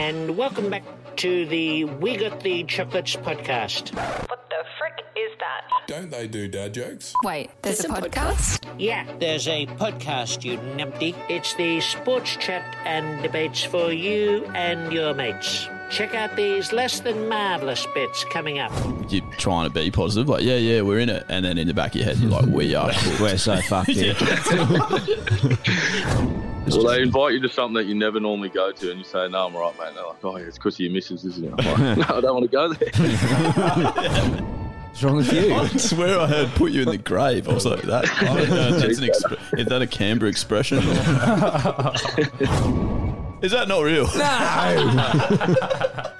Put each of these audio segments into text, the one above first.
And welcome back to the We Got the Chocolates podcast. What the frick is that? Don't they do dad jokes? Wait, there's a podcast? Yeah, there's a podcast, you numpty. It's the sports chat and debates for you and your mates. Check out these less than marvellous bits coming up. You're trying to be positive, like, yeah, yeah, we're in it. And then in the back of your head, you're like, we are. We're so fucked here. Well, they invite you to something that you never normally go to, and you say, "No, I'm all right, mate." And they're like, "Oh, yeah, it's because of your missus, isn't it?" I'm like, no, I don't want to go there. What's wrong with you? I swear I heard put you in the grave. I was like, that, I don't know, that's an expre- is that a Canberra expression? is that not real?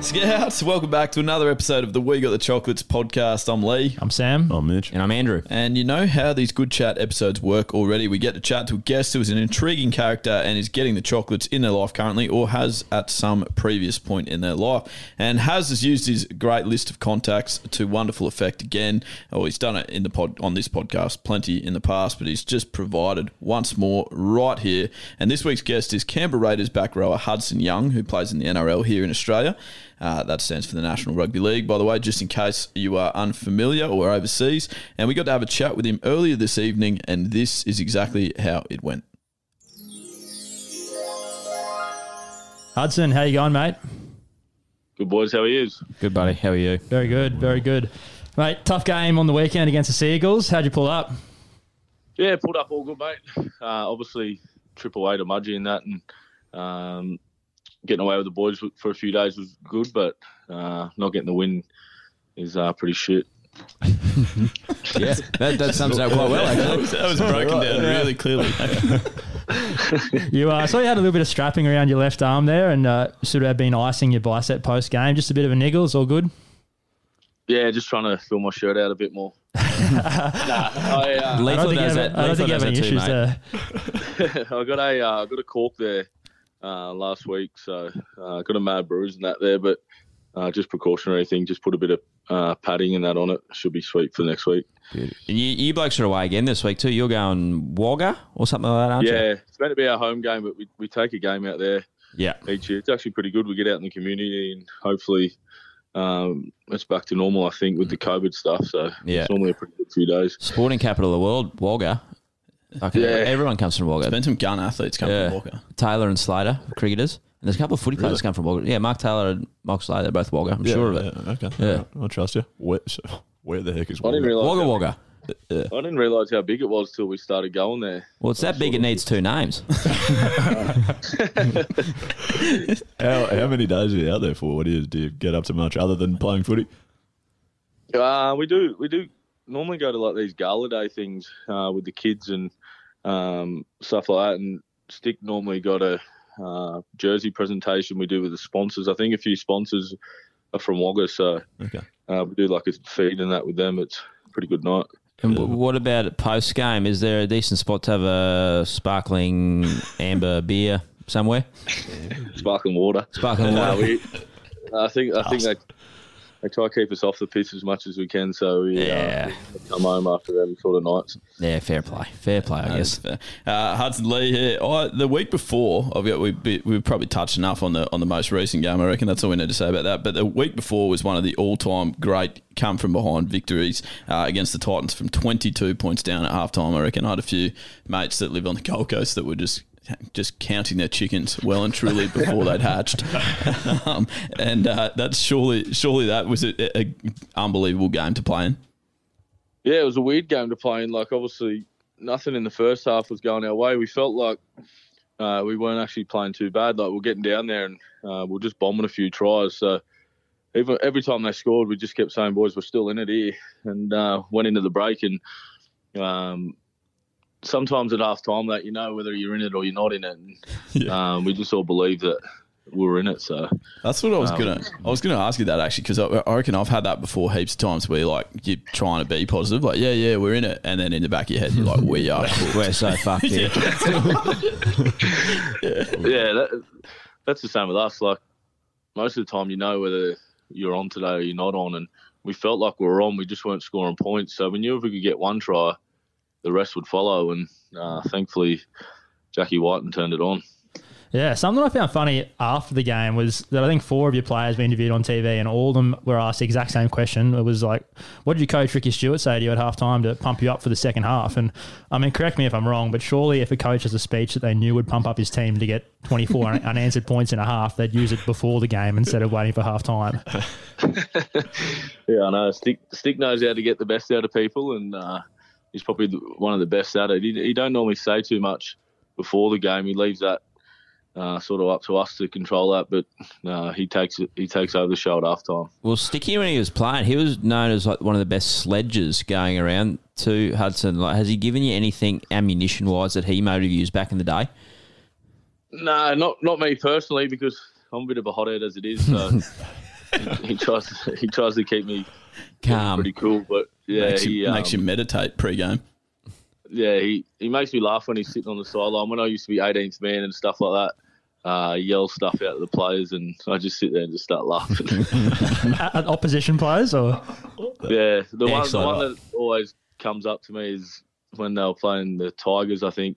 Scouts, welcome back to another episode of the We Got the Chocolates podcast. I'm Lee. I'm Sam. I'm Mitch. And I'm Andrew. And you know how these good chat episodes work already. We get to chat to a guest who is an intriguing character and is getting the chocolates in their life currently or has at some previous point in their life. And Has has used his great list of contacts to wonderful effect again. Oh, he's done it in the pod on this podcast plenty in the past, but he's just provided once more right here. And this week's guest is Canberra Raiders back rower Hudson Young, who plays in the NRL here in Australia. Uh, that stands for the National Rugby League, by the way, just in case you are unfamiliar or overseas. And we got to have a chat with him earlier this evening, and this is exactly how it went. Hudson, how you going, mate? Good boys, how are you? Good buddy. How are you? Very good, very good. Mate, tough game on the weekend against the Seagulls. How'd you pull up? Yeah, pulled up all good, mate. Uh, obviously, triple A to Mudgee in that, and um, getting away with the boys for a few days was good, but uh, not getting the win is uh, pretty shit. Yeah, that, that sums it up quite well, that actually. was, that was broken down really clearly. You uh, saw you had a little bit of strapping around your left arm there, and uh, should have been icing your bicep post game. Just a bit of a niggle. It's all good. Yeah, just trying to fill my shirt out a bit more. nah, I, uh, I don't think you have, that. I don't think you have any issues mate. there. I got a uh, got a cork there uh, last week, so uh, got a mad bruise and that there, but uh, just precautionary thing. Just put a bit of uh, padding and that on it. Should be sweet for next week. And you, you blokes are away again this week too. You're going Wagga or something like that, aren't yeah, you? Yeah, it's meant to be our home game, but we, we take a game out there Yeah. each year. It's actually pretty good. We get out in the community and hopefully um, it's back to normal. I think with the COVID stuff, so Yeah. it's normally a pretty good few days. Sporting capital of the world, Wagga. Fucking Yeah. Everyone comes from Wagga. Been some gun athletes coming Yeah. from Wagga. Taylor and Slater, cricketers. And there's a couple of footy players come from Wagga. Yeah, Mark Taylor and Mark Slater, they're both Wagga. I'm sure of it. Yeah, okay. Yeah. Alright, I'll trust you. Where, so, where the heck is I didn't Wagga? realise. Wagga how- Wagga. I didn't realise how big it was till we started going there. Well, it's that big it needs two names. How, how many days are you out there for? What do you do? You get up to much other than playing footy? Uh, we do we do normally go to like these gala day things uh, with the kids and um, stuff like that. And Stick normally got a uh, jersey presentation we do with the sponsors. I think a few sponsors are from Wagga, so Okay. uh, we do like a feed and that with them. It's a pretty good night. And w- what about post game? Is there a decent spot to have a sparkling amber beer somewhere? Sparkling water. Sparkling Uh, water. we, I think I think they they try to keep us off the pitch as much as we can, so we Yeah. uh, come home after them sort of nights. Yeah, fair play. Fair play, I guess. Uh, Hudson Lee here. I, the week before, I've got, we we we've probably touched enough on the on the most recent game. I reckon that's all we need to say about that. But the week before was one of the all time great come from behind victories uh, against the Titans from 22 points down at halftime. I reckon I had a few mates that live on the Gold Coast that were just just counting their chickens well and truly before they'd hatched, um, and uh, that's surely surely that was an a unbelievable game to play in. Yeah, it was a weird game to play in. Like, obviously, nothing in the first half was going our way. We felt like uh, we weren't actually playing too bad. Like, we're getting down there and uh, we're just bombing a few tries. So, even every time they scored, we just kept saying, "Boys, we're still in it here," and uh, went into the break. And um, sometimes at half time, that you know whether you're in it or you're not in it. And, um, we just all believe that we were in it. So That's what I was Um, gonna. I was gonna ask you that actually because I, I reckon I've had that before heaps of times where like you're trying to be positive, like yeah, yeah, we're in it, and then in the back of your head you're like, we are. We're so fucked here. yeah, that, that's the same with us. Like most of the time, you know whether you're on today or you're not on, and we felt like we were on. We just weren't scoring points, so we knew if we could get one try, the rest would follow. And uh, thankfully, Jackie Wighton turned it on. Yeah, something I found funny after the game was that I think four of your players were interviewed on TV and all of them were asked the exact same question. It was like, what did your coach Ricky Stuart say to you at half time to pump you up for the second half? And I mean, correct me if I'm wrong, but surely if a coach has a speech that they knew would pump up his team to get 24 unanswered points in a half, they'd use it before the game instead of waiting for half time. Yeah, I know. Stick Stick knows how to get the best out of people, and uh, he's probably one of the best at it. He, he don't normally say too much before the game. He leaves that uh, sort of up to us to control that, but uh, he takes it. He takes over the show at half time. Well, Sticky, when he was playing, he was known as like one of the best sledges going around to Hudson. Like, has he given you anything ammunition wise that he might have used back in the day? No, not not me personally, because I'm a bit of a hothead as it is. So he, he tries he tries to keep me Calm. pretty cool. But yeah, makes, he you, makes you um, meditate pre-game. yeah he he makes me laugh when he's sitting on the sideline. When I used to be 18th man and stuff like that, uh, he yells stuff out to the players, and I just sit there and just start laughing. At- at opposition players or? yeah, the one the one that always comes up to me is when they were playing the Tigers. I think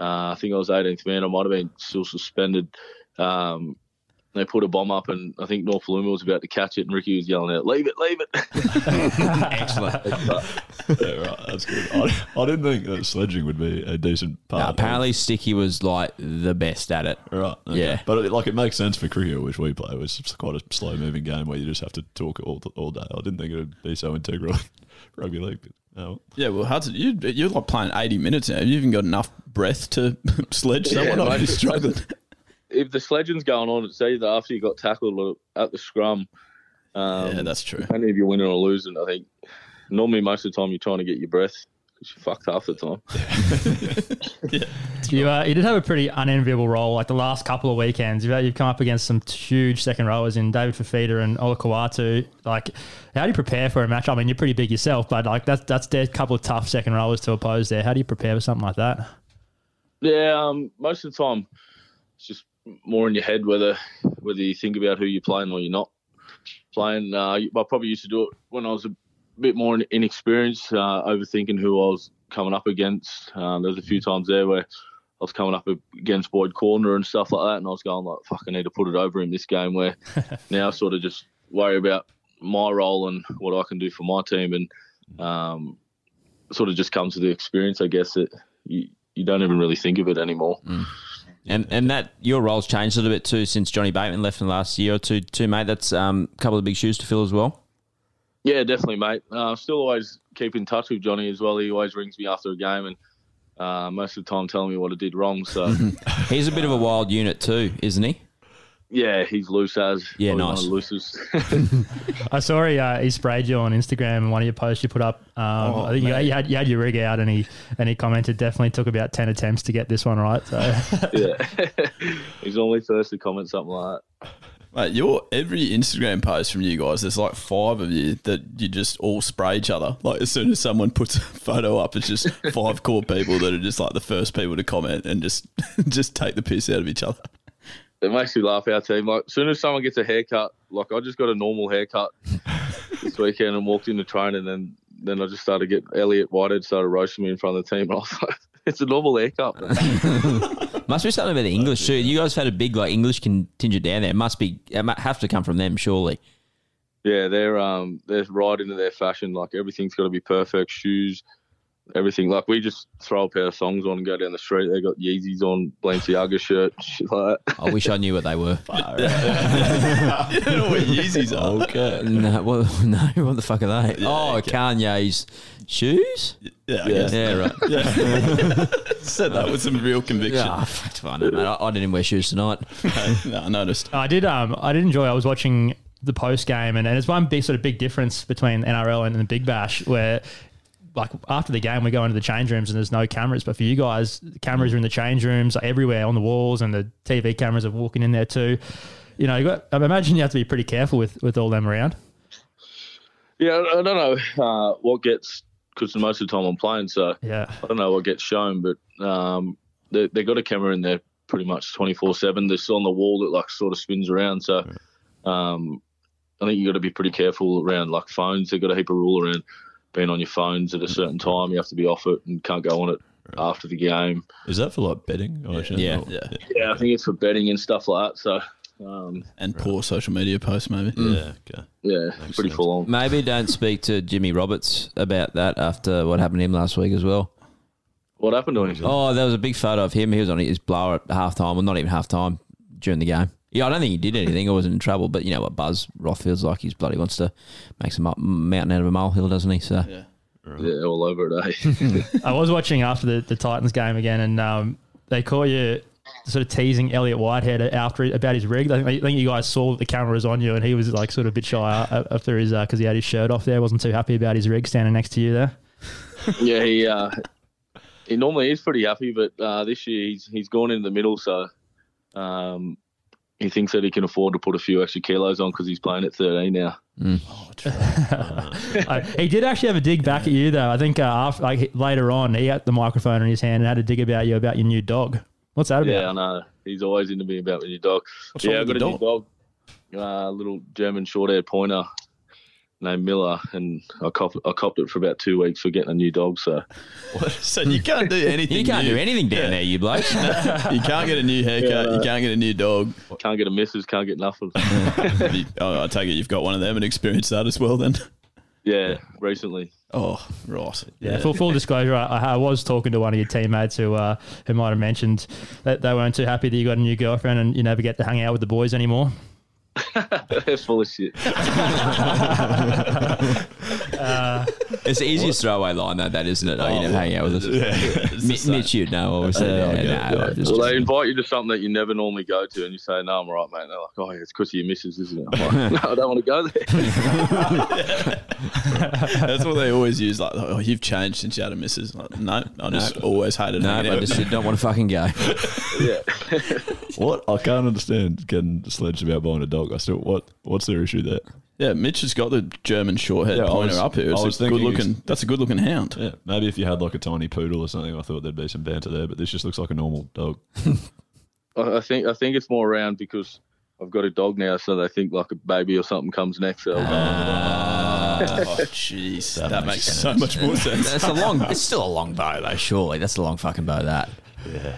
uh, I think I was 18th man. I might have been still suspended. Um, they put a bomb up, and I think North Paluma was about to catch it, and Ricky was yelling out, "Leave it, leave it!" Excellent. yeah, right. That's good. I, I didn't think that sledging would be a decent part. No, of- apparently, Sticky was like the best at it. Right. okay. Yeah. But it, like it makes sense for cricket, which we play. It's just quite a slow moving game where you just have to talk all all day. I didn't think it would be so integral in rugby league. But, oh, Yeah, well, Hudson, you, you're like playing 80 minutes now. Have you even got enough breath to sledge someone? mate. I'm just struggling. If the sledging's going on, it's either after you got tackled or at the scrum. Um, yeah, that's true. Only if you're winning or losing, I think. Normally, most of the time, you're trying to get your breath because you're fucked half the time. You, uh, you did have a pretty unenviable role. Like the last couple of weekends, you've, you've come up against some huge second rowers in David Fifita and Ola Kawatu. Like, how do you prepare for a match? I mean, you're pretty big yourself, but like that's that's a couple of tough second rowers to oppose there. How do you prepare for something like that? Yeah, um, most of the time, it's just more in your head whether whether you think about who you're playing or you're not playing. Uh, I probably used to do it when I was a bit more inexperienced, uh, overthinking who I was coming up against. Uh, there's a few times there where I was coming up against Boyd Cordner and stuff like that, and I was going like, "Fuck, I need to put it over him this game." Where now I sort of just worry about my role and what I can do for my team, and um, sort of just comes to the experience, I guess. That you you don't even really think of it anymore. And and that your role's changed a little bit too since Johnny Bateman left in the last year or two, too, mate. That's um, a couple of big shoes to fill as well. Yeah, definitely, mate. Uh, still always keep in touch with Johnny as well. He always rings me after a game and uh, most of the time telling me what I did wrong. So He's a bit of a wild unit too, isn't he? Yeah, he's loose as Yeah, probably one nice. of the loosest. I saw he, uh, he sprayed you on Instagram and one of your posts you put up. Um, I think you, you had you had your rig out and he and he commented definitely took about ten attempts to get this one right. So yeah, he's only first to comment something like that. Mate, your every Instagram post from you guys, there's like five of you that you just all spray each other. Like as soon as someone puts a photo up, it's just five core people that are just like the first people to comment and just just take the piss out of each other. It makes me laugh. Our team, like, as soon as someone gets a haircut, like I just got a normal haircut this weekend and walked into training, and then then I just started get Elliott Whitehead started roasting me in front of the team, and I was like, it's a normal haircut. Must be something about the English too. You guys had a big like English contingent down there. It Must be it must have to come from them, surely. Yeah, they're um they're right into their fashion. Like everything's got to be perfect. Shoes, everything. Like we just throw a pair of songs on and go down the street. They got Yeezys on, Balenciaga shirt, shit like that. I wish I knew what they were. you don't know what Yeezys are. Okay. no, well, no, what the fuck are they? Yeah, oh, okay. Kanye's shoes. Yeah, I Yeah. guess. Yeah, right. Yeah. Said that with some real conviction. Yeah, fuck, I, don't know. I, I didn't wear shoes tonight. no, I noticed. I did. Um, I did enjoy. I was watching the post game, and, and it's one big sort of big difference between NRL and the Big Bash, where like after the game we go into the change rooms and there's no cameras, but for you guys, the cameras are in the change rooms, like everywhere on the walls, and the TV cameras are walking in there too. You know, you got. I imagine you have to be pretty careful with with all them around. Yeah, I I don't know uh, what gets because most of the time I'm playing, so Yeah. I don't know what gets shown, but um, they they got a camera in there pretty much 24 seven. They're still on the wall that like sort of spins around, so um, I think you got to be pretty careful around like phones. They've got a heap of rule around being on your phones at a certain time. You have to be off it and can't go on it after the game. Is that for like betting? I assume? Yeah. Or- Yeah. Yeah, I think it's for betting and stuff like that. So um, And poor social media posts, maybe. Yeah. Okay. yeah, Makes pretty sense. full on. Maybe don't speak to Jimmy Roberts about that after what happened to him last week as well. What happened to him? Oh, there was a big photo of him. He was on his blower at half time, well, not even half time during the game. Yeah, I don't think he did anything. I wasn't in trouble, but you know what Buzz Roth feels like. He's bloody wants to make some up, mountain out of a molehill, doesn't he? So Yeah. Yeah, all over it. Eh? I was watching after the, the Titans game again, and um, they caught you sort of teasing Elliott Whitehead after about his rig. I think, I think you guys saw that the camera was on you, and he was like sort of a bit shy uh, after his because he had his shirt off there. wasn't too happy about his rig standing next to you there. yeah, he uh, he normally is pretty happy, but uh, this year he's he's gone in the middle, so um, he thinks that he can afford to put a few extra kilos on because he's playing at 13 now. Oh. Uh, he did actually have a dig back at you though. I think uh, after, like later on, he had the microphone in his hand and had a dig about you about your new dog. What's that about? Yeah, I know. He's always into me about my new dog. What's yeah, I've got a the new dog, uh, little German short-haired pointer named Miller, and I copped, I copped it for about two weeks for getting a new dog. So So you can't do anything. you can't new. do anything down there, you bloke. you can't get a new haircut. Yeah, you can't get a new dog. can't get a missus, can't get nothing. You- oh, I take it you've got one of them and experienced that as well. Then. yeah, recently. Oh, right. Yeah, full, full disclosure, I, I was talking to one of your teammates who uh, who might have mentioned that they weren't too happy that you got a new girlfriend and you never get to hang out with the boys anymore. Full of shit. Uh, it's the easiest throwaway line, though, that isn't it? Oh, you never oh. hang out with us. It's Mi- just that. Mitch, you'd know, obviously. Yeah, Yeah, yeah, no, yeah. just- Well, they invite you to something that you never normally go to, and you say, "No, I'm all right, mate." And they're like, "Oh, yeah, it's because of your missus, isn't it?" I'm like, "No, I don't want to go there." That's what they always use. Like, oh, you've changed since you had a missus. Like, no, I just always hated it. no, I just did not want to fucking go. yeah. What? I can't understand getting sledged about buying a dog. I still what? What's their issue there? Yeah, Mitch has got the German short haired Yeah, pointer was- up here. It's I was a good thinking looking. That's a good looking hound. Yeah, maybe if you had like a tiny poodle or something, I thought there'd be some banter there. But this just looks like a normal dog. I I think I think it's more around because I've got a dog now, so they think like a baby or something comes next. So oh, jeez, that, That makes makes so much more sense. That's a long. It's still a long bow, though. Surely that's a long fucking bow. That.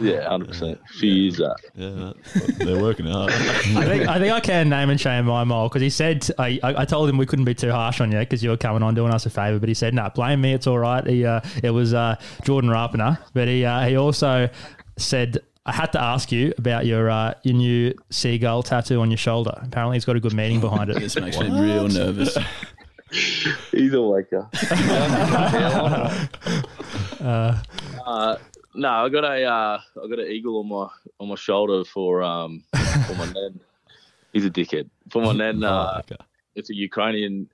Yeah, hundred percent. She is that. Yeah, they're working hard. I think I think I can name and shame my mole because he said I, I I told him we couldn't be too harsh on you because you were coming on doing us a favour, but he said, "Nah, blame me. It's all right." He uh, it was uh, Jordan Rapana, but he uh, he also said. I had to ask you about your uh, your new seagull tattoo on your shoulder. Apparently, it's got a good meaning behind it. This makes me real nervous. He's a waker. uh, no, I got a uh, I got an eagle on my on my shoulder for um for my nan. He's a dickhead. For my nan, uh, Oh, okay. it's a Ukrainian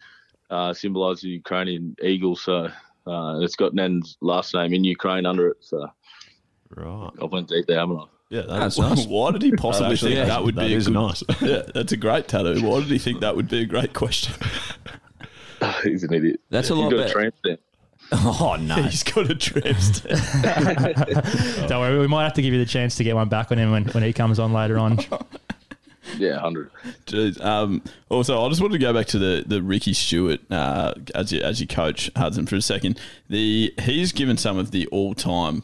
uh, symbolises the Ukrainian eagle, so uh, it's got Nan's last name in Ukraine under it. So Right. I went deep there, haven't I? Yeah, That's that's nice. Why did he possibly Actually, think yeah, that would that be a good, nice. Yeah, that's a great tattoo. Why did he think that would be a great question? He's an idiot. That's a He's lot got a better. Tramp stamp. Oh no! He's got a tramp. Don't worry, we might have to give you the chance to get one back on him when, when he comes on later on. Yeah, hundred. Um, also, I just wanted to go back to the the Ricky Stuart uh, as you, as you coach Hudson for a second. The he's given some of the all time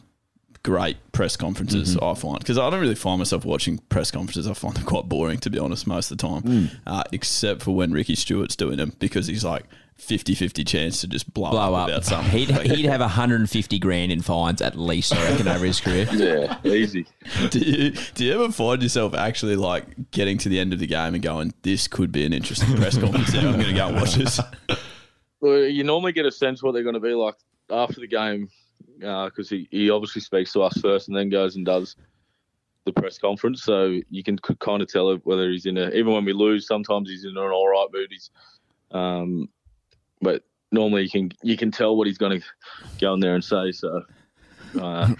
great press conferences. I find because I don't really find myself watching press conferences. I find them quite boring to be honest most of the time, uh, except for when Ricky Stuart's doing them because he's like 50-50 chance to just blow, Blow up, up. about something. He'd, he'd have 150 grand in fines at least, I reckon, over his career. Yeah, easy. do you do you ever find yourself actually like getting to the end of the game and going, "This could be an interesting press conference. now. I'm going to go and watch this." Well, you normally get a sense what they're going to be like after the game because he, he obviously speaks to us first and then goes and does the press conference. So you can kind of tell whether he's in a even when we lose, sometimes he's in an all right mood. He's, um, but normally you can you can tell what he's going to go in there and say. So. Uh,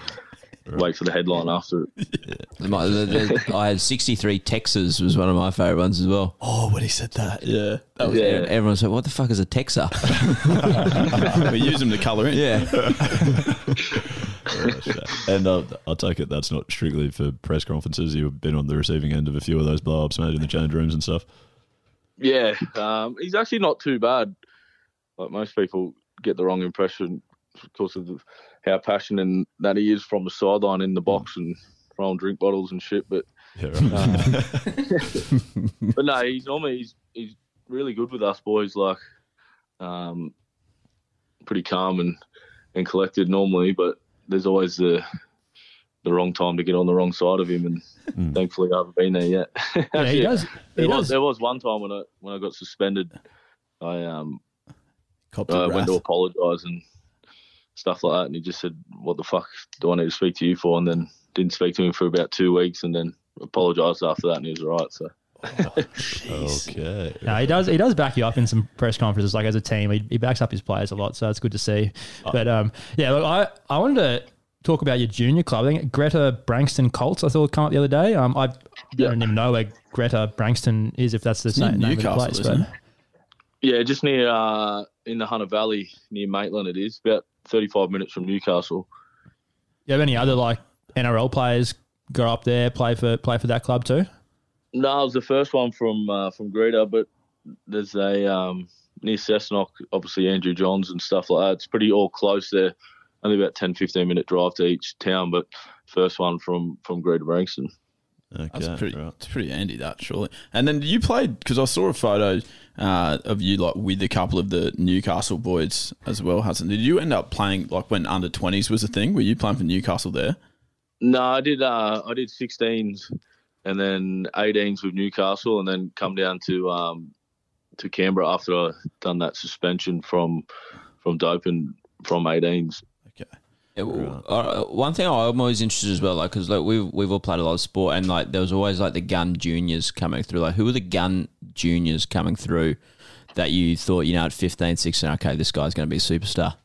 Wait for the headline after it. My- the- the- I had 63 Textas was one of my favourite ones as well. Oh, when he said that, yeah, that was Yeah. Everyone said, what the fuck is a Texta? we use them to colour in. yeah. And uh, I'll take it that's not strictly for press conferences. You've been on the receiving end of a few of those blow ups, mate, in the change rooms and stuff. Yeah, um, he's actually not too bad. Like most people get the wrong impression because of the, how passionate and that he is from the sideline in the box and throwing drink bottles and shit. But Yeah, right. but no, he's normally he's he's really good with us boys. Like, um, pretty calm and and collected normally, but there's always the the wrong time to get on the wrong side of him, and thankfully I haven't been there yet. Yeah, he Actually, does. He There was, does. there was one time when I when I got suspended, I um Copped uh, went to apologise and stuff like that, and he just said, "What the fuck do I need to speak to you for?" And then didn't speak to him for about two weeks, and then apologised after that, and he was all right. So okay. No, he does. He does back you up in some press conferences, like as a team. He, he backs up his players a lot, so it's good to see. But um, yeah, look, I, I wanted to talk about your junior club. I think Greta Branxton Colts. I thought come up the other day. Um, I don't even know where Greta Branxton is, if that's the near same name of the Newcastle, place. But it? Yeah, just near uh, in the Hunter Valley near Maitland, it is about thirty-five minutes from Newcastle. you have any other like NRL players go up there play for play for that club too? No, it was the first one from uh, from Greta, but there's a um, near Cessnock, obviously Andrew Johns and stuff like that. It's pretty all close there. Only about 10, 15 minute drive to each town, but first one from from Greta Branxton. Okay. That's pretty. right. It's pretty handy that surely. And then you played because I saw a photo uh, of you like with a couple of the Newcastle boys as well, Hudson. Did you end up playing like when under twenties was a thing? Were you playing for Newcastle there? No, I did. Uh, I did 16s and then 18s with Newcastle, and then come down to um, to Canberra after I done that suspension from from doping from 18s. Okay. Yeah, well, uh, one thing I'm always interested as well, like because like we've we've all played a lot of sport, and like there was always like the gun juniors coming through. Like who were the gun juniors coming through that you thought you know at 15, 16, okay, this guy's going to be a superstar.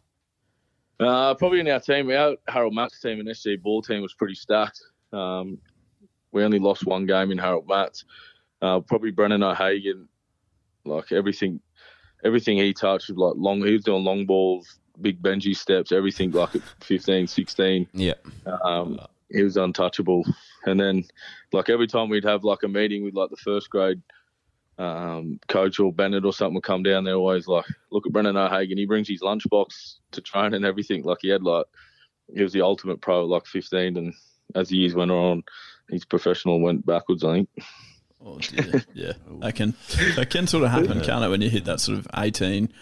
Uh, probably in our team, our Harold Matt's team and SG Ball team was pretty stacked. Um, we only lost one game in Harold Matt's. Uh, probably Brendan O'Hagan, like everything, everything he touched, was like long. He was doing long balls, big Benji steps, everything like at 15, 16. Yeah, Um, he was untouchable. And then, like every time we'd have like a meeting with like the first grade um, coach or Bennett or something would come down, they're always like, "Look at Brendan O'Hagan. He brings his lunchbox to train and everything. Like he had like he was the ultimate pro at like 15, and as the years went on, his professional went backwards. I think. Oh dear. yeah, that can that can sort of happen, can't it? When you hit that sort of eighteen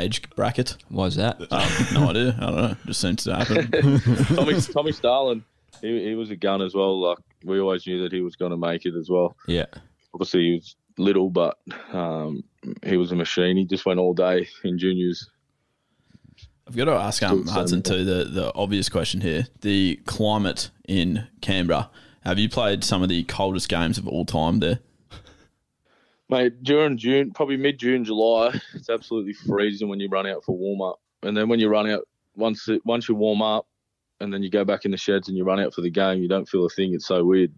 age bracket. why is that? Um, no idea. I don't know. Just seems to happen. Tommy Tommy Starling, he he was a gun as well. Like we always knew that he was going to make it as well. Yeah, Obviously, he was little, but um, he was a machine. He just went all day in juniors. I've got to ask um, Hudson too the the obvious question here: the climate in Canberra. Have you played some of the coldest games of all time there? Mate, during June, probably mid June, July, it's absolutely freezing when you run out for warm up, and then when you run out once it, once you warm up, and then you go back in the sheds and you run out for the game, you don't feel a thing. It's so weird.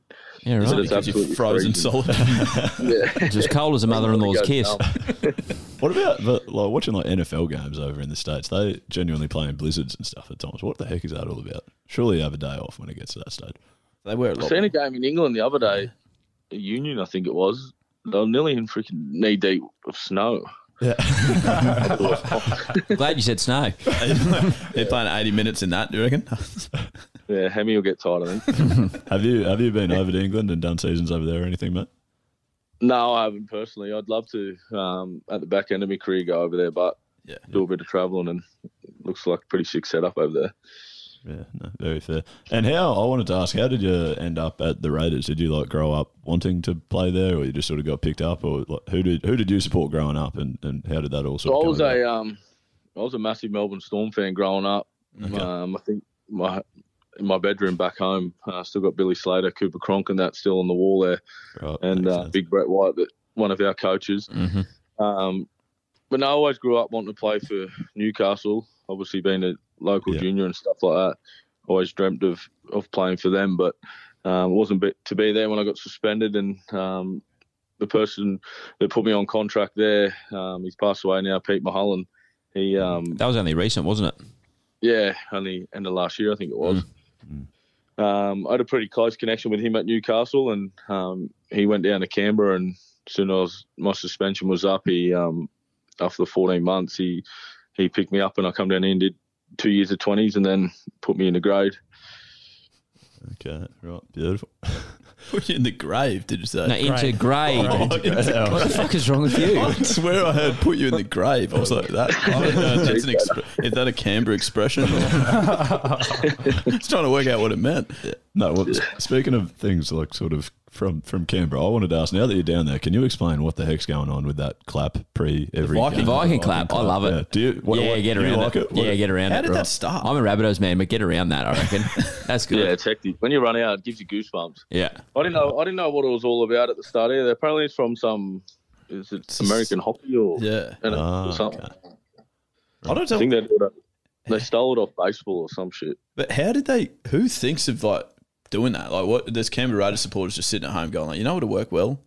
yeah, But right. it's Because you're absolutely frozen freezing. solid. Yeah, It's as cold as a mother-in-law's kiss. What about but, like watching like NFL games over in the states? They genuinely play in blizzards and stuff at times. What the heck is that all about? Surely you have a day off when it gets to that stage. they wear a I lot. seen a game in England the other day. A union, I think it was. They were nearly in freaking knee deep of snow. Yeah. Glad you said snow. They're playing 80 minutes in that, do you reckon? Yeah, Hemi will get tired, I think. have you have you been over to England and done seasons over there or anything, Matt? no, I haven't personally. I'd love to um, at the back end of my career go over there, but Yeah. do a bit of travelling and it looks like a pretty sick setup over there. Yeah, no, very fair. And how I wanted to ask, how did you end up at the Raiders? Did you like grow up wanting to play there, or you just sort of got picked up, or like, who did who did you support growing up, and, and how did that all sort So I was about? a um, I was a massive Melbourne Storm fan growing up. Okay. Um, I think my in my bedroom back home, I still got Billy Slater, Cooper Cronk, and that still on the wall there, Right, and uh. Big Brett White, that one of our coaches. Mm-hmm. Um, but no, I always grew up wanting to play for Newcastle. Obviously, being a local Yeah. junior and stuff like that, always dreamt of of playing for them. But um, wasn't bit to be there when I got suspended, and um, the person that put me on contract there, um, he's passed away now, Pete Mulholland. He, um, That was only recent, wasn't it? yeah, only end of last year, I think it was. Um, I had a pretty close connection with him at Newcastle, and um, he went down to Canberra. And as soon as my suspension was up, he um, after the 14 months, he he picked me up, and I come down here and did two years of 20s, and then put me in the grade. Okay, right, beautiful. Put you in the grave, did you say? No, into grade. Oh, what the fuck is wrong with you? I swear I heard put you in the grave. I was like, that, I don't know if that's an expre- is that a Canberra expression? Just trying to work out what it meant. No, well, speaking of things like sort of from from Canberra, I wanted to ask. Now that you're down there, can you explain what the heck's going on with that clap pre every Viking- game? Viking clap. I love it. Yeah. Do you? What, yeah, what- get do you around like it. it. What- Yeah, get around How it. did right. that start? I'm a Rabbitohs man, but get around that. I reckon that's good. Yeah, it's hectic. When you run out, it gives you goosebumps. Yeah. I didn't know. I didn't know what it was all about at the start. Either. Apparently, it's from some. Is it American hockey or Yeah. and it- Ah, or something? okay. I don't I think they they stole it off baseball or some shit. But how did they? Who thinks of like doing that? Like, what? There's Canberra Raiders supporters just sitting at home going, like, you know, what would work well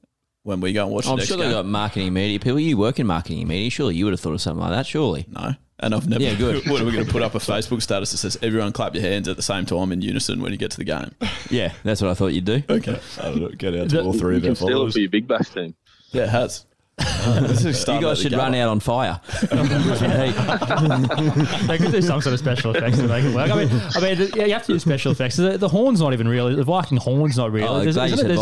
when we go and watch I'm next sure they game. got marketing media people. You work in marketing and media. Surely you would have thought of something like that. Surely. no, and I've never. Yeah, good. what are we going to put up a Facebook status that says everyone clap your hands at the same time in unison when you get to the game? Yeah, that's what I thought you'd do. Okay. I don't know, get out to all three of our can steal it followers. for your big bash team. Yeah, it has. This is You guys should run out on fire. They could do some sort of special effects to make it work. I mean, I mean, yeah, you have to do special effects. The, the horn's not even real. The Viking horn's not real. Oh, There's- glad you said it- a-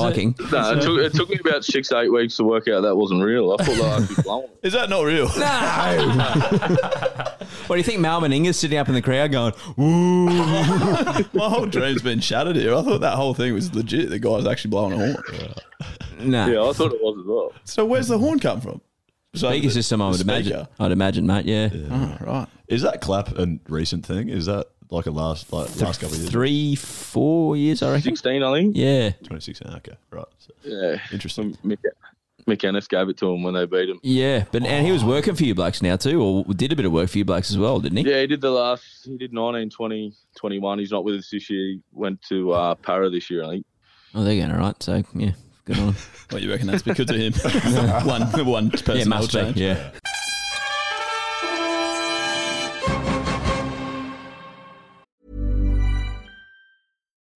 No, it took, it took me about six, eight weeks to work out that wasn't real. I thought that they were actually blowing Is that not real? No. what do you think? Mal Meninga's sitting up in the crowd going, "Woo!" My whole dream's been shattered here. I thought that whole thing was legit. The guy's actually blowing a horn. Nah. Yeah, I thought it was as well. So where's the horn come from? So Speaker system, I the would imagine. speaker. I'd imagine, mate. Yeah. Oh, right. Is that clap a recent thing? Is that like a last like last couple of years? Three, four years, I reckon. 16, I think. Yeah. 2016. Okay, right. So, Yeah. interesting. Mick, Mick Ennis gave it to him when they beat him. Yeah, but and he was working for you blacks now too, or did a bit of work for you blacks as well, didn't he? Yeah, he did the last. He did 19, 20, 21. He's not with us this year. He went to uh, Para this year, I think. Oh, they're going all right. So yeah, good on. 'em. Well, you reckon that's because of him? one, one person yeah, must be. change. Yeah.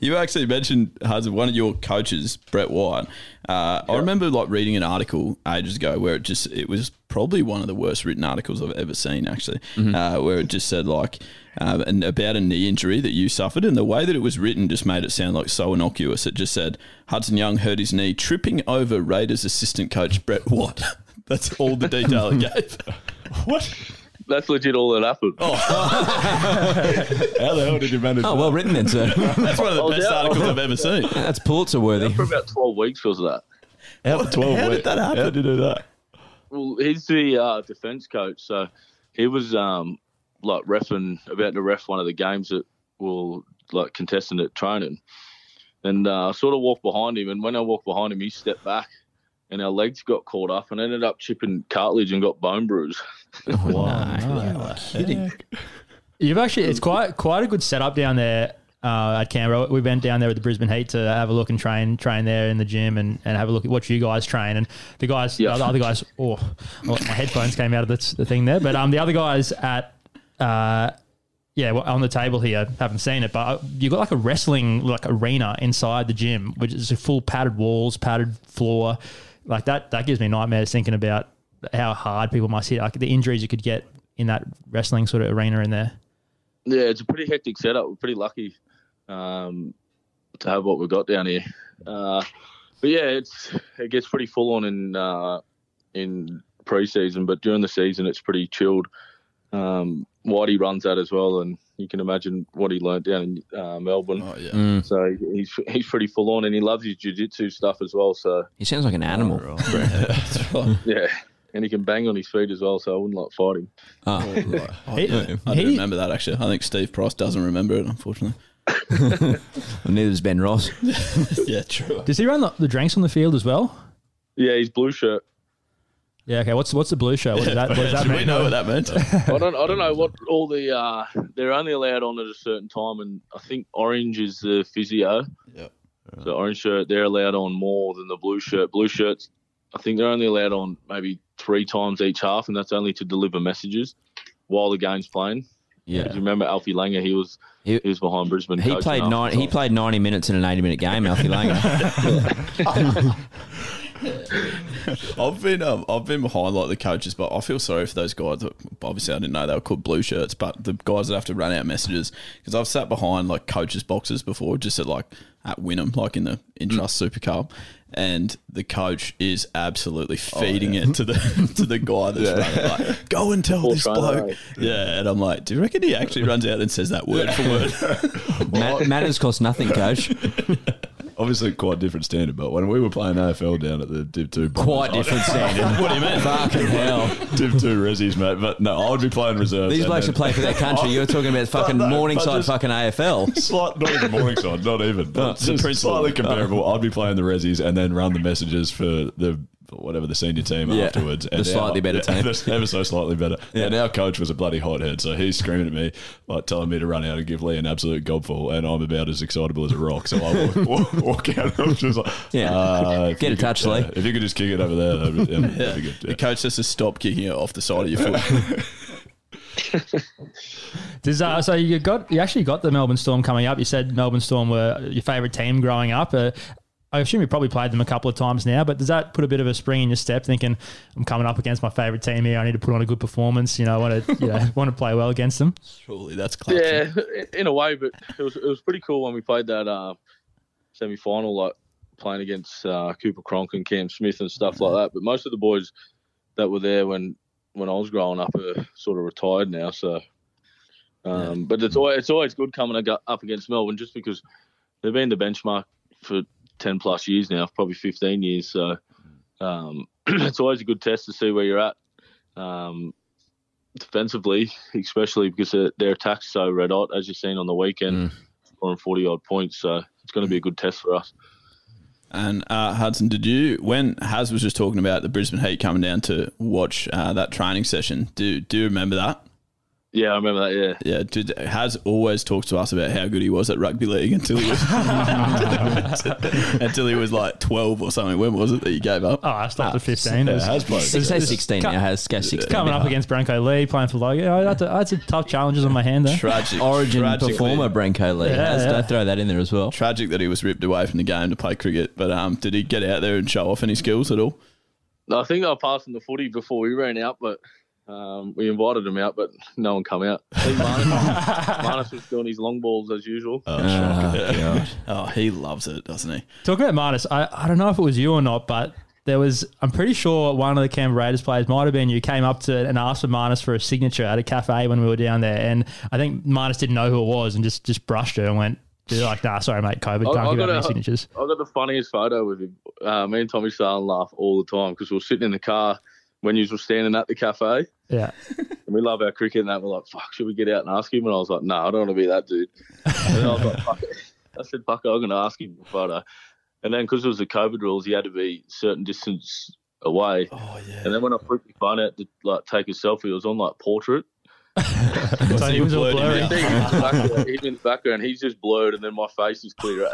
You actually mentioned Haz, one of your coaches, Brett White. Uh, I remember like reading an article ages ago where it just it was probably one of the worst written articles I've ever seen, actually, uh, where it just said like uh, and about a knee injury that you suffered, and the way that it was written just made it sound like so innocuous. It just said Hudson Young hurt his knee tripping over Raiders assistant coach Brett Watt. That's all the detail it gave. What? That's legit all that happened. How the hell did you manage? Oh, well written then, sir. That's one of the Oh, best yeah. articles I've ever seen. That's Pulitzer worthy. For about 12 weeks was that. How, twelve how did that happen? How did you do that? Well, he's the uh, defence coach, so he was um, like refing about to ref one of the games that will like contestant at training, and uh, I sort of walked behind him, and when I walked behind him, he stepped back, and our legs got caught up, and ended up chipping cartilage and got bone bruise. No, Kidding. You've actually it's quite quite a good setup down there uh, at Canberra. We went down there with the Brisbane Heat to have a look and train train there in the gym and, and have a look at what you guys train and the guys Yeah. the other guys oh my headphones came out of the, the thing there but um the other guys at uh yeah well, on the table here haven't seen it but you got like a wrestling like arena inside the gym which is a full padded walls padded floor like that that gives me nightmares thinking about how hard people must hit like the injuries you could get in that wrestling sort of arena in there. Yeah, it's a pretty hectic setup. We're pretty lucky um, to have what we've got down here. Uh, but yeah, it's it gets pretty full on in uh, in pre-season, but during the season it's pretty chilled. Um, Whitey runs that as well, and you can imagine what he learnt down in uh, Melbourne. Oh yeah. Mm. So he's he's pretty full on, and he loves his jiu-jitsu stuff as well. So He sounds like an animal. That's right. yeah, and he can bang on his feet as well. So I wouldn't like fight him. Oh. Oh, He- yeah. I he- do remember that actually. I think Steve Price doesn't remember it, unfortunately. Well, neither does Ben Ross. yeah, true. Does he run the, the drinks on the field as well? Yeah, he's blue shirt. Yeah. Okay. What's what's the blue show? What does that, what does that Do we know what that meant? I don't I don't know what all the uh, they're only allowed on at a certain time, and I think orange is the physio. Yep. The orange shirt they're allowed on more than the blue shirt. Blue shirts, I think they're only allowed on maybe three times each half, and that's only to deliver messages while the game's playing. Yeah. Do you remember Alfie Langer? He was He- he, was behind Brisbane. He played nine. He played ninety minutes in an eighty-minute game. Alfie Langer. I've been um, I've been behind like the coaches, but I feel sorry for those guys. That, obviously, I didn't know they were called blue shirts, but the guys that have to run out messages because I've sat behind like coaches boxes before, just at like at Wynnum, like in the Intrust Super Cup, and the coach is absolutely feeding it to the to the guy that's running. Like, go and tell Poor this bloke. Yeah, and I'm like, do you reckon he actually runs out and says that word for word? Ma- manners cost nothing, coach. Obviously, quite different standard. But when we were playing AFL down at the Div Two, Quite different standard. what do you mean? Fucking hell. Div Two Resis, mate. But no, I would be playing reserves. These and blokes then- should play for their country. You're talking about fucking no, but Morningside just- fucking AFL. Slight, not even Morningside, not even. But just slightly comparable. I'd be playing the Resis and then run the messages for the whatever the senior team Yeah, afterwards. the slightly better team. ever so slightly better. Yeah. And our coach was a bloody hothead, so he's screaming at me, like telling me to run out and give Lee an absolute gobful, and I'm about as excitable as a rock. So I walk, walk, walk out. I'm just like, Yeah. uh, Get a touch, could, Lee. If you could just kick it over there, that'd be, yeah, that'd be good. The coach says to stop kicking it off the side of your foot. Does, uh, so you got you actually got the Melbourne Storm coming up. You said Melbourne Storm were your favourite team growing up. Uh, I assume you probably played them a couple of times now, but does that put a bit of a spring in your step? Thinking I'm coming up against my favourite team here. I need to put on a good performance. You know, I want to you know, want to play well against them. Surely that's clutch. Yeah, in a way, but it was it was pretty cool when we played that uh, semi final, like playing against uh, Cooper Cronk and Cam Smith and stuff like that. But most of the boys that were there when when I was growing up are sort of retired now. So, um, but it's always it's always good coming up against Melbourne just because they've been the benchmark for ten plus years now, probably fifteen years. So, um, it's always a good test to see where you're at. Um, defensively, especially because their, attack's so red hot, as you've seen on the weekend, scoring 40 odd points. So it's going to be a good test for us. And uh, Hudson, did you when Haz was just talking about the Brisbane Heat coming down to watch uh, that training session? Do do you remember that? Yeah, I remember that. Yeah. Yeah, did, Haz always talks to us about how good he was at rugby league until he was until he was like twelve or something. When was it that you gave up? Oh, I stopped at 15. Yeah, was- has played. Does it say sixteen now? Has go sixteen. coming up against Branko Lee, playing for Logan. I had, to, I had some tough challenges on my hand there. Tragic, Origin tragically- performer Branko Lee. Yeah, Has- yeah. Don't throw that in there as well. Tragic that he was ripped away from the game to play cricket. But um, did he get out there and show off any skills at all? I think I were passing the footy before we ran out, but um, we invited him out, but no one come out. I think Marnus, Marnus was doing his long balls as usual. Oh, oh, he loves it, doesn't he? Talking about Marnus, I, I don't know if it was you or not, but there was, I'm pretty sure one of the Canberra Raiders players might have been you, came up to and asked for Marnus for a signature at a cafe when we were down there. And I think Marnus didn't know who it was and just, just brushed her and went, they're like, nah, sorry, mate, COVID, can't I give got, out any a, signatures. I got the funniest photo with him. Uh, me and Tommy Starling laugh all the time because we were sitting in the car when you were standing at the cafe. Yeah. And we love our cricket and that. We're like, fuck, should we get out and ask him? And I was like, no, I don't want to be that dude. And then I was like, fuck it. I said, fuck it, I'm going to ask him for a photo. And then because it was the COVID rules, he had to be certain distance away. Oh, yeah. And then when I flipped my phone out to like take a selfie, it was on like portrait. so he was all blurry. You in the background- He's in the background. He's just blurred, and then my face is clear.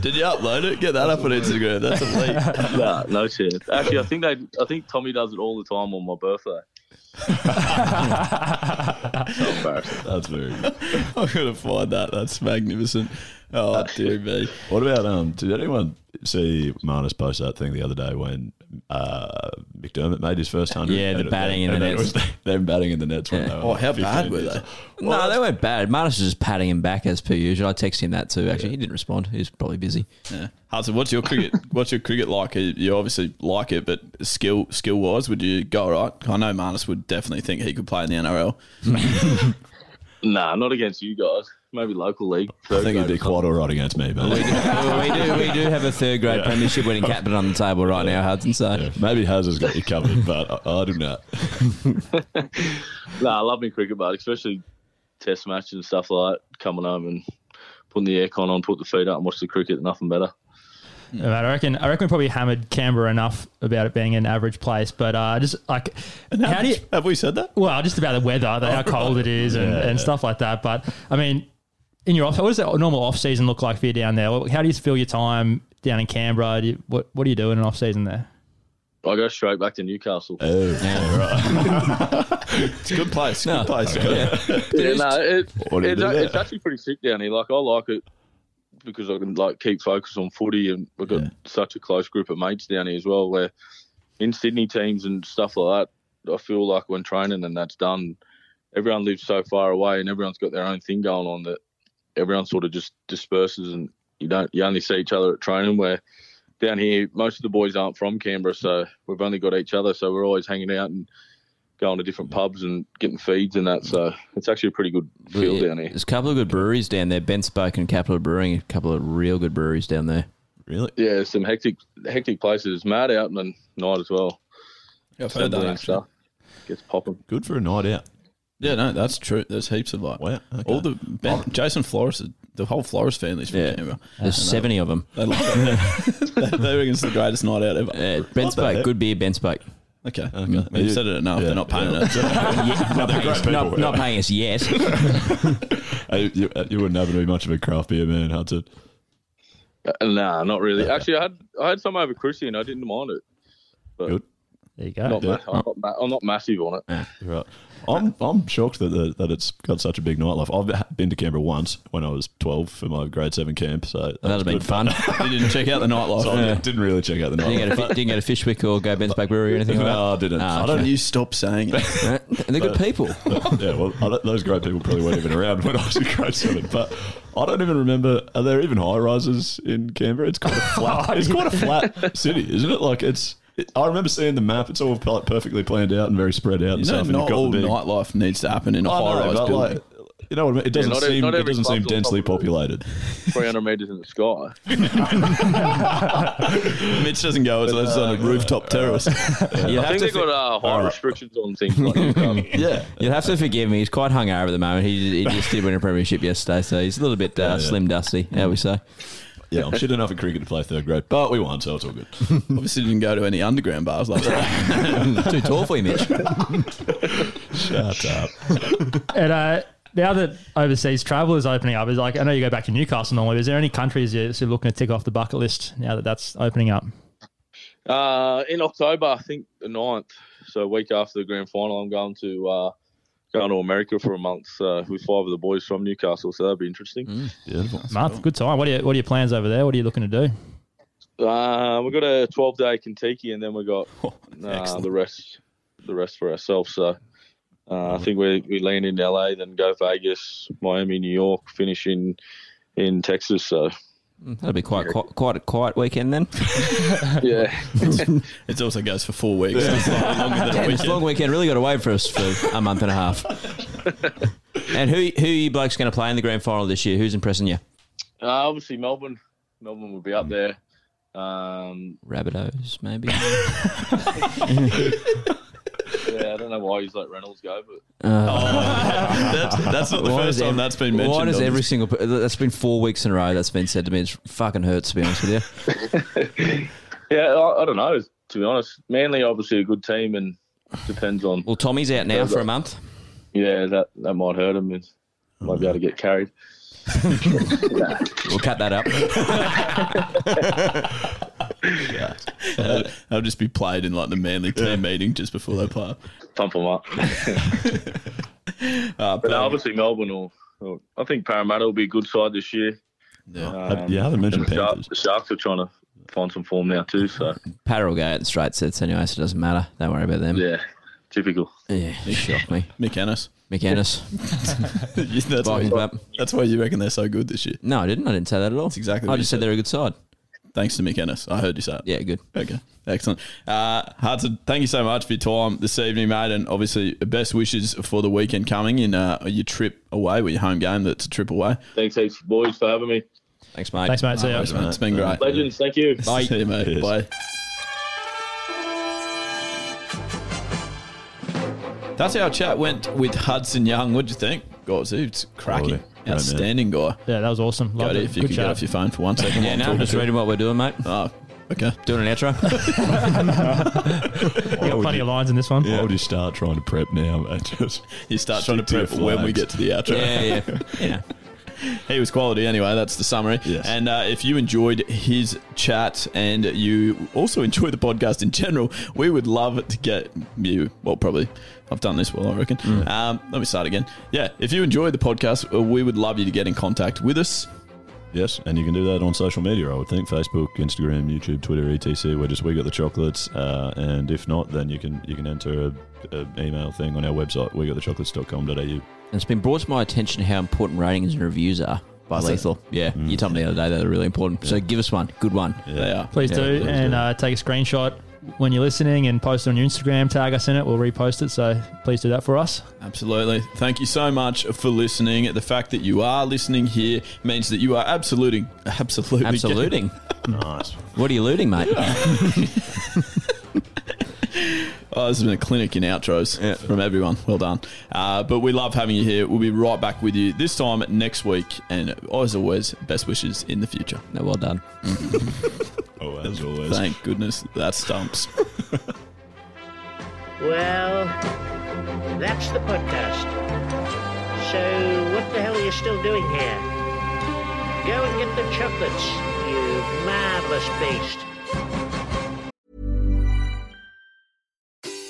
Did you upload it? Get that up on Instagram. That's elite. nah, no chance. Actually, I think they. I think Tommy does it all the time on my birthday. so embarrassing. That's very good. I'm gonna find that. That's magnificent. Oh dear me. What about um? Did anyone see Marnus post that thing the other day when uh, McDermott made his first hundred? Yeah, the And batting in the nets. was them batting in the nets. Yeah. Oh, how bad were they? old. no, they weren't bad. Marnus was just patting him back as per usual. I texted him that too. Actually, he didn't respond. He was probably busy. Yeah. Hudson, what's your cricket? What's your cricket like? You obviously like it, but skill skill wise, would you go all right? I know Marnus would definitely think he could play in the NRL. Nah, not against you guys. Maybe local league. I think he'd be quite all right against me, but we, do, we do. We do have a third grade premiership winning captain on the table right now, Hudson. So Yeah, maybe Haz has got you covered, but I, I do not. Nah, I love me cricket, but especially test matches and stuff like that. Coming home and putting the aircon on, put the feet up, and watch the cricket. Nothing better. No matter. I reckon. I reckon we probably hammered Canberra enough about it being an average place, but uh, just like how do you? Have we said that? Well, just about the weather, the, how cold it is, and, Yeah, and yeah. stuff like that. But I mean, in your off, what does the normal off season look like for you down there? How do you fill your time down in Canberra? Do you, what What do you do in an off season there? I go straight back to Newcastle. Oh, yeah, right. It's a good place. No. Good place. Yeah, no, it, What do you it's, a- it's actually pretty sick down here. Like I like it because I can like keep focus on footy, and we've got Yeah. such a close group of mates down here as well. Where in Sydney teams and stuff like that, I feel like when training and that's done, everyone lives so far away, and everyone's got their own thing going on that everyone sort of just disperses, and you don't you only see each other at training. Where down here, most of the boys aren't from Canberra, so we've only got each other, so we're always hanging out and going to different pubs and getting feeds and that. So it's actually a pretty good feel Yeah, down here. There's a couple of good breweries down there. BentSpoke and Capital Brewing, a couple of real good breweries down there. really? Yeah, some hectic hectic places. Mad out and night as well. I've heard that actually. stuff. Gets popping. Good for a night out. Yeah, no, that's true. There's heaps of like Wow. Okay. all the ben, Jason Flores, the whole Flores family's from Yeah. Canberra. There's 70 of them. They like it. they, they reckon it's the greatest night out ever. Uh, BentSpoke, good beer, BentSpoke. Okay, Okay. Mm, we've said it enough. Yeah, They're not paying yeah. it. Yeah, not, paying us, great not, people, not paying us yet. Hey, you, uh, you wouldn't happen to be much of a craft beer man, Hudson. Uh, nah, not really. Actually, I had I had some over Chrissy and I didn't mind it. But Good. There you go. Not Yeah. ma- I'm, not ma- I'm not massive on it. Right. I'm I'm shocked that the, that it's got such a big nightlife. I've been to Canberra once when I was 12 for my grade seven camp, so that That'd have been fun. you didn't check out the nightlife. So I didn't really check out the didn't, get a, nightlife. didn't get a Fishwick or go BentSpoke Brewery or anything like that? No, I didn't. Ah, I don't. don't you stop saying it? They're good people. yeah, well, those great people probably weren't even around when I was in grade seven. But I don't even remember. Are there even high rises in Canberra? It's quite a flat. it's quite a flat city, isn't it? Like it's. It, I remember seeing the map. It's all like perfectly planned out and very spread out and You know, stuff. and not you've got all the big, nightlife needs to happen in a I know, high rise but building. like, you know what I mean? It doesn't not every- seem. not it every doesn't seem club's on densely top of it. populated. 300 meters in the sky. Mitch doesn't go unless it's on a rooftop terrace. You'll I have, think to they've got uh, high restrictions on things like Newcastle. Yeah. you'll have to forgive me. He's quite hung hungover at the moment. He, he just did win a premiership yesterday, so he's a little bit uh, Yeah, yeah. slim dusty, how we say. Yeah, I'm shit enough at cricket to play third grade, but we won, so it's all good. Obviously, didn't go to any underground bars last night. Too tall for you, Mitch. Shut up. And uh, now that overseas travel is opening up, is like I know you go back to Newcastle normally. Is there any countries you're sort of looking to tick off the bucket list now that that's opening up? Uh, in October, I think the 9th, so a week after the grand final, I'm going to uh, going to America for a month uh, with five of the boys from Newcastle. So that'd be interesting. Beautiful. Month, good time. What are you, what are your plans over there? What are you looking to do? Uh, we got a 12 day Kentucky, and then we've got uh, the rest, the rest for ourselves. So uh, I think we we land in LA, then go Vegas, Miami, New York, finish in in Texas. So That'll be quite quite quite a quiet weekend then. yeah, It also goes for four weeks. It's slightly longer than a this weekend. long weekend really got away for us for a month and a half. and who who are you blokes going to play in the grand final this year? Who's impressing you? uh, obviously Melbourne, Melbourne will be up there. Um, Rabbitohs, maybe. Yeah, I don't know why he's let Reynolds go, but uh, oh. that's, that's not the Why first time every- that's been mentioned. Why does every this- single that's been four weeks in a row that's been said to me? It fucking hurts to be honest with you. yeah, I, I don't know. To be honest, Manly obviously a good team, and depends on Well, Tommy's out now for a month. yeah that that might hurt him. He might be able to get carried. We'll cut that up. Uh, They'll just be played in like the Manly team meeting just before they play. Pump them up. Uh, But obviously Melbourne will, will- I think Parramatta will be a good side this year. Yeah. Um, you haven't mentioned and the, Shark- Panthers. the Sharks are trying to find some form now too. So Parra will go out in straight sets anyway, so it doesn't matter. Don't worry about them. yeah, typical. Yeah, you shocked me. Mick Ennis. Mick Ennis. that's, why, that's why you reckon they're so good this year. No, I didn't. I didn't say that at all. That's exactly I what you just said said. they're a good side. Thanks to Mick Ennis. I heard you say it. Yeah, good. Okay, excellent. Uh, Hudson, thank you so much for your time this evening, mate, and obviously best wishes for the weekend coming in uh, your trip away, with your home game. That's a trip away. Thanks, heaps, boys, for having me. Thanks, mate. Thanks, mate. See ya. Thanks, mate. It's been great. Legends, thank you. Bye. See you, mate. Cheers. Bye. That's how our chat went with Hudson Young. What'd you think? Guys, it's cracking. Quality. Great man. Outstanding guy. Yeah, that was awesome. Loved it. if you Good could chat. get off your phone for one second. Yeah, while I'm no, I'm talking just to- reading what we're doing, mate. Oh, okay. Doing an outro. We got plenty of lines in this one. Yeah. Why would you start trying to prep now? mate? Just You start trying to prep when we get to the outro. yeah, yeah, yeah. He was quality anyway. That's the summary. Yes. And uh, if you enjoyed his chat and you also enjoy the podcast in general, we would love to get you. Well, probably I've done this well, I reckon. Um, let me start again. Yeah, if you enjoyed the podcast, uh, we would love you to get in contact with us. Yes, and you can do that on social media, I would think. Facebook, Instagram, YouTube, Twitter, etc. We're just we got the chocolates. Uh, and if not, then you can you can enter a, a email thing on our website, we got the chocolates.com.au. And it's been brought to my attention how important ratings and reviews are by Is it? Lethal. Yeah, you told me the other day they're really important. So give us one, good one. They are. Please Yeah, do. please and do. uh, take a screenshot when you're listening and post it on your Instagram. Tag us in it. We'll repost it. So please do that for us. Absolutely. Thank you so much for listening. The fact that you are listening here means that you are absolutely, absolutely, Absoluting. Nice. what are you looting, mate? Oh, this has been a clinic in outros from everyone. Well done. Uh, but we love having you here. We'll be right back with you this time next week. And as always, best wishes in the future. No, well done. Oh, as always. Thank goodness that stumps. Well, that's the podcast. So, what the hell are you still doing here? Go and get the chocolates, you marvelous beast.